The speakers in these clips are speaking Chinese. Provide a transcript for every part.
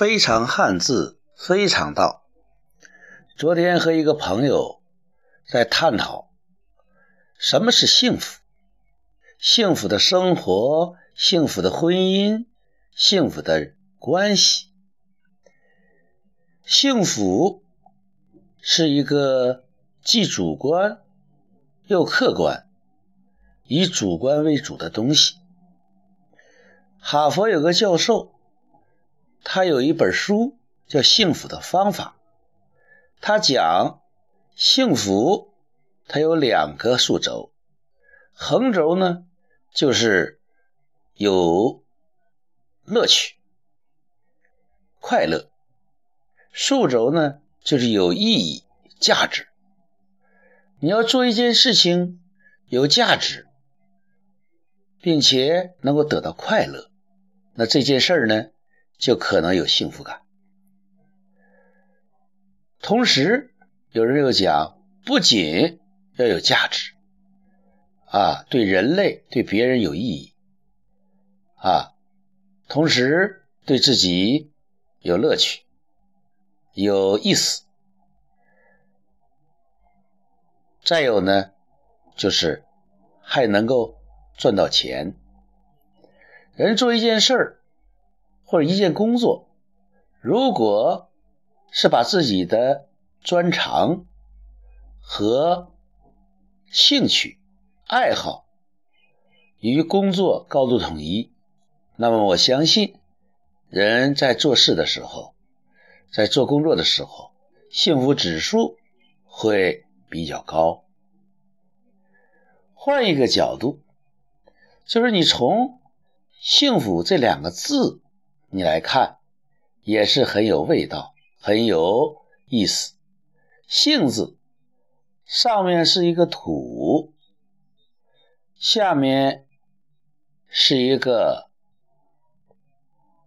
非常汉字，非常道。昨天和一个朋友在探讨什么是幸福，幸福的生活，幸福的婚姻，幸福的关系。幸福是一个既主观又客观、以主观为主的东西。哈佛有个教授。他有一本书叫《幸福的方法》，他讲幸福，它有两个数轴，横轴呢就是有乐趣、快乐；竖轴呢就是有意义、价值。你要做一件事情有价值，并且能够得到快乐，那这件事儿呢？就可能有幸福感。同时，有人又讲，不仅要有价值，啊，对人类、对别人有意义，啊，同时对自己有乐趣、有意思。再有呢，就是还能够赚到钱。人做一件事儿。或者一件工作，如果是把自己的专长和兴趣、爱好与工作高度统一，那么我相信，人在做事的时候，在做工作的时候，幸福指数会比较高。换一个角度，就是你从“幸福”这两个字。你来看，也是很有味道，很有意思。杏字上面是一个土，下面是一个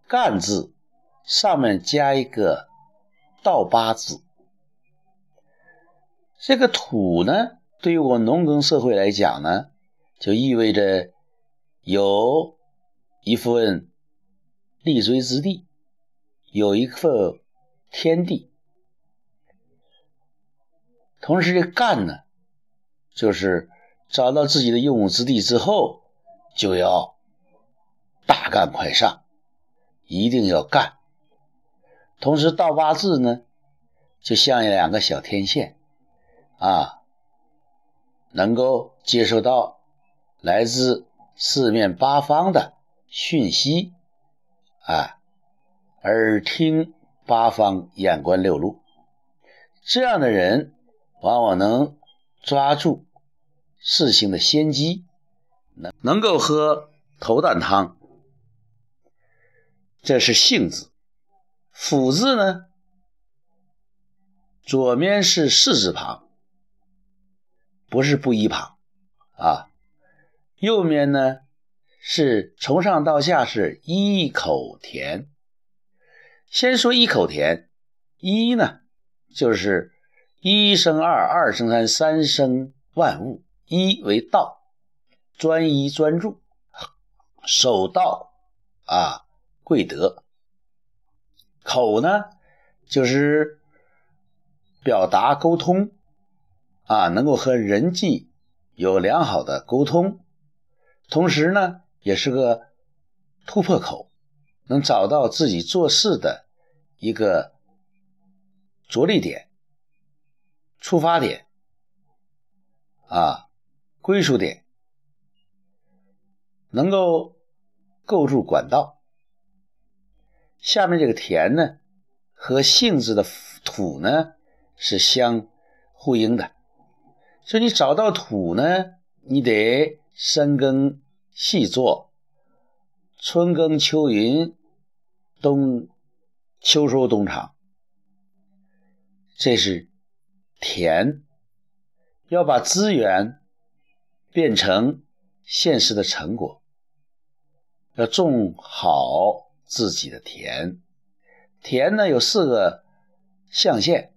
干字，上面加一个倒八字。这个土呢，对于我农耕社会来讲呢，就意味着有一份。立锥之地，有一份天地。同时，这干呢，就是找到自己的用武之地之后，就要大干快上，一定要干。同时，倒八字呢，就像两个小天线，啊，能够接收到来自四面八方的讯息。啊，耳听八方，眼观六路，这样的人往往能抓住事情的先机，能能够喝头啖汤。这是幸字，福字呢？左面是士字旁，不是布衣旁啊。右面呢？是从上到下是一口田。先说一口田，一呢就是一生二，二生三，三生万物。一为道，专一专注，守道啊，贵德。口呢就是表达沟通啊，能够和人际有良好的沟通，同时呢。也是个突破口，能找到自己做事的一个着力点、出发点啊，归属点，能够构筑管道。下面这个田呢，和性质的土呢是相呼应的，所以你找到土呢，你得深耕。细作，春耕秋耘，冬秋收冬藏，这是田。要把资源变成现实的成果，要种好自己的田。田呢有四个象限，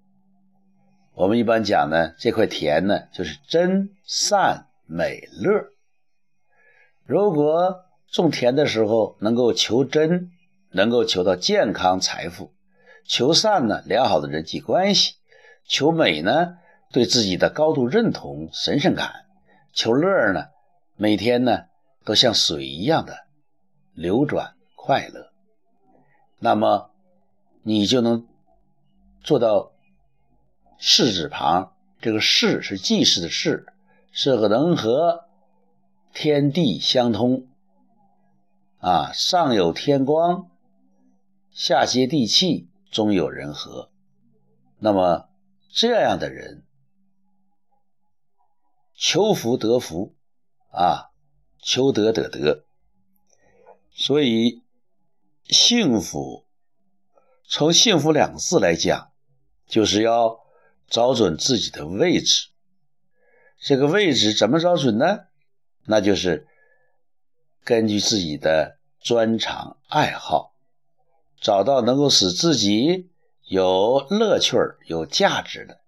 我们一般讲呢，这块田呢就是真善美乐。如果种田的时候能够求真，能够求到健康财富；求善呢，良好的人际关系；求美呢，对自己的高度认同、神圣感；求乐呢，每天呢都像水一样的流转快乐。那么，你就能做到世字旁。这个世是济世的世，是个能和天地相通啊。上有天光，下接地气，中有人和。那么这样的人，求福得福啊，求得得得。所以。幸福，从“幸福”两个字来讲，就是要找准自己的位置。这个位置怎么找准呢？那就是根据自己的专长爱好，找到能够使自己有乐趣、有价值的，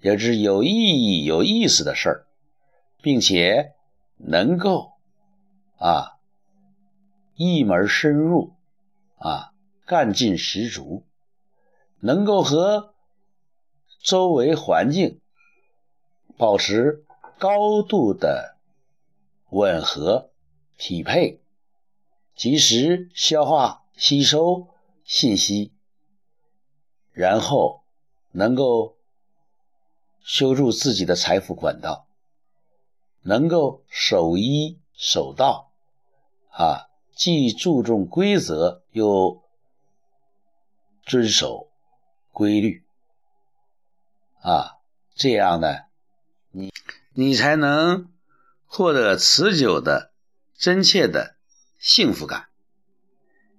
也是有意义、有意思的事儿，并且能够啊一门深入。啊，干劲十足，能够和周围环境保持高度的吻合匹配，及时消化吸收信息，然后能够修筑自己的财富管道，能够守一守道，啊。既注重规则，又遵守规律，啊，这样呢，你你才能获得持久的、真切的幸福感。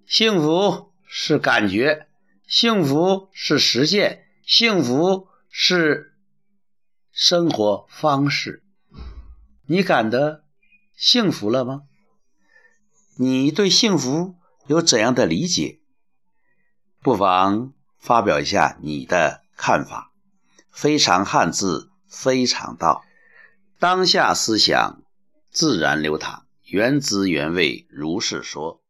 幸福是感觉，幸福是实践，幸福是生活方式。你感到幸福了吗？你对幸福有怎样的理解？不妨发表一下你的看法。非常汉字，非常道，当下思想自然流淌，原汁原味如是说。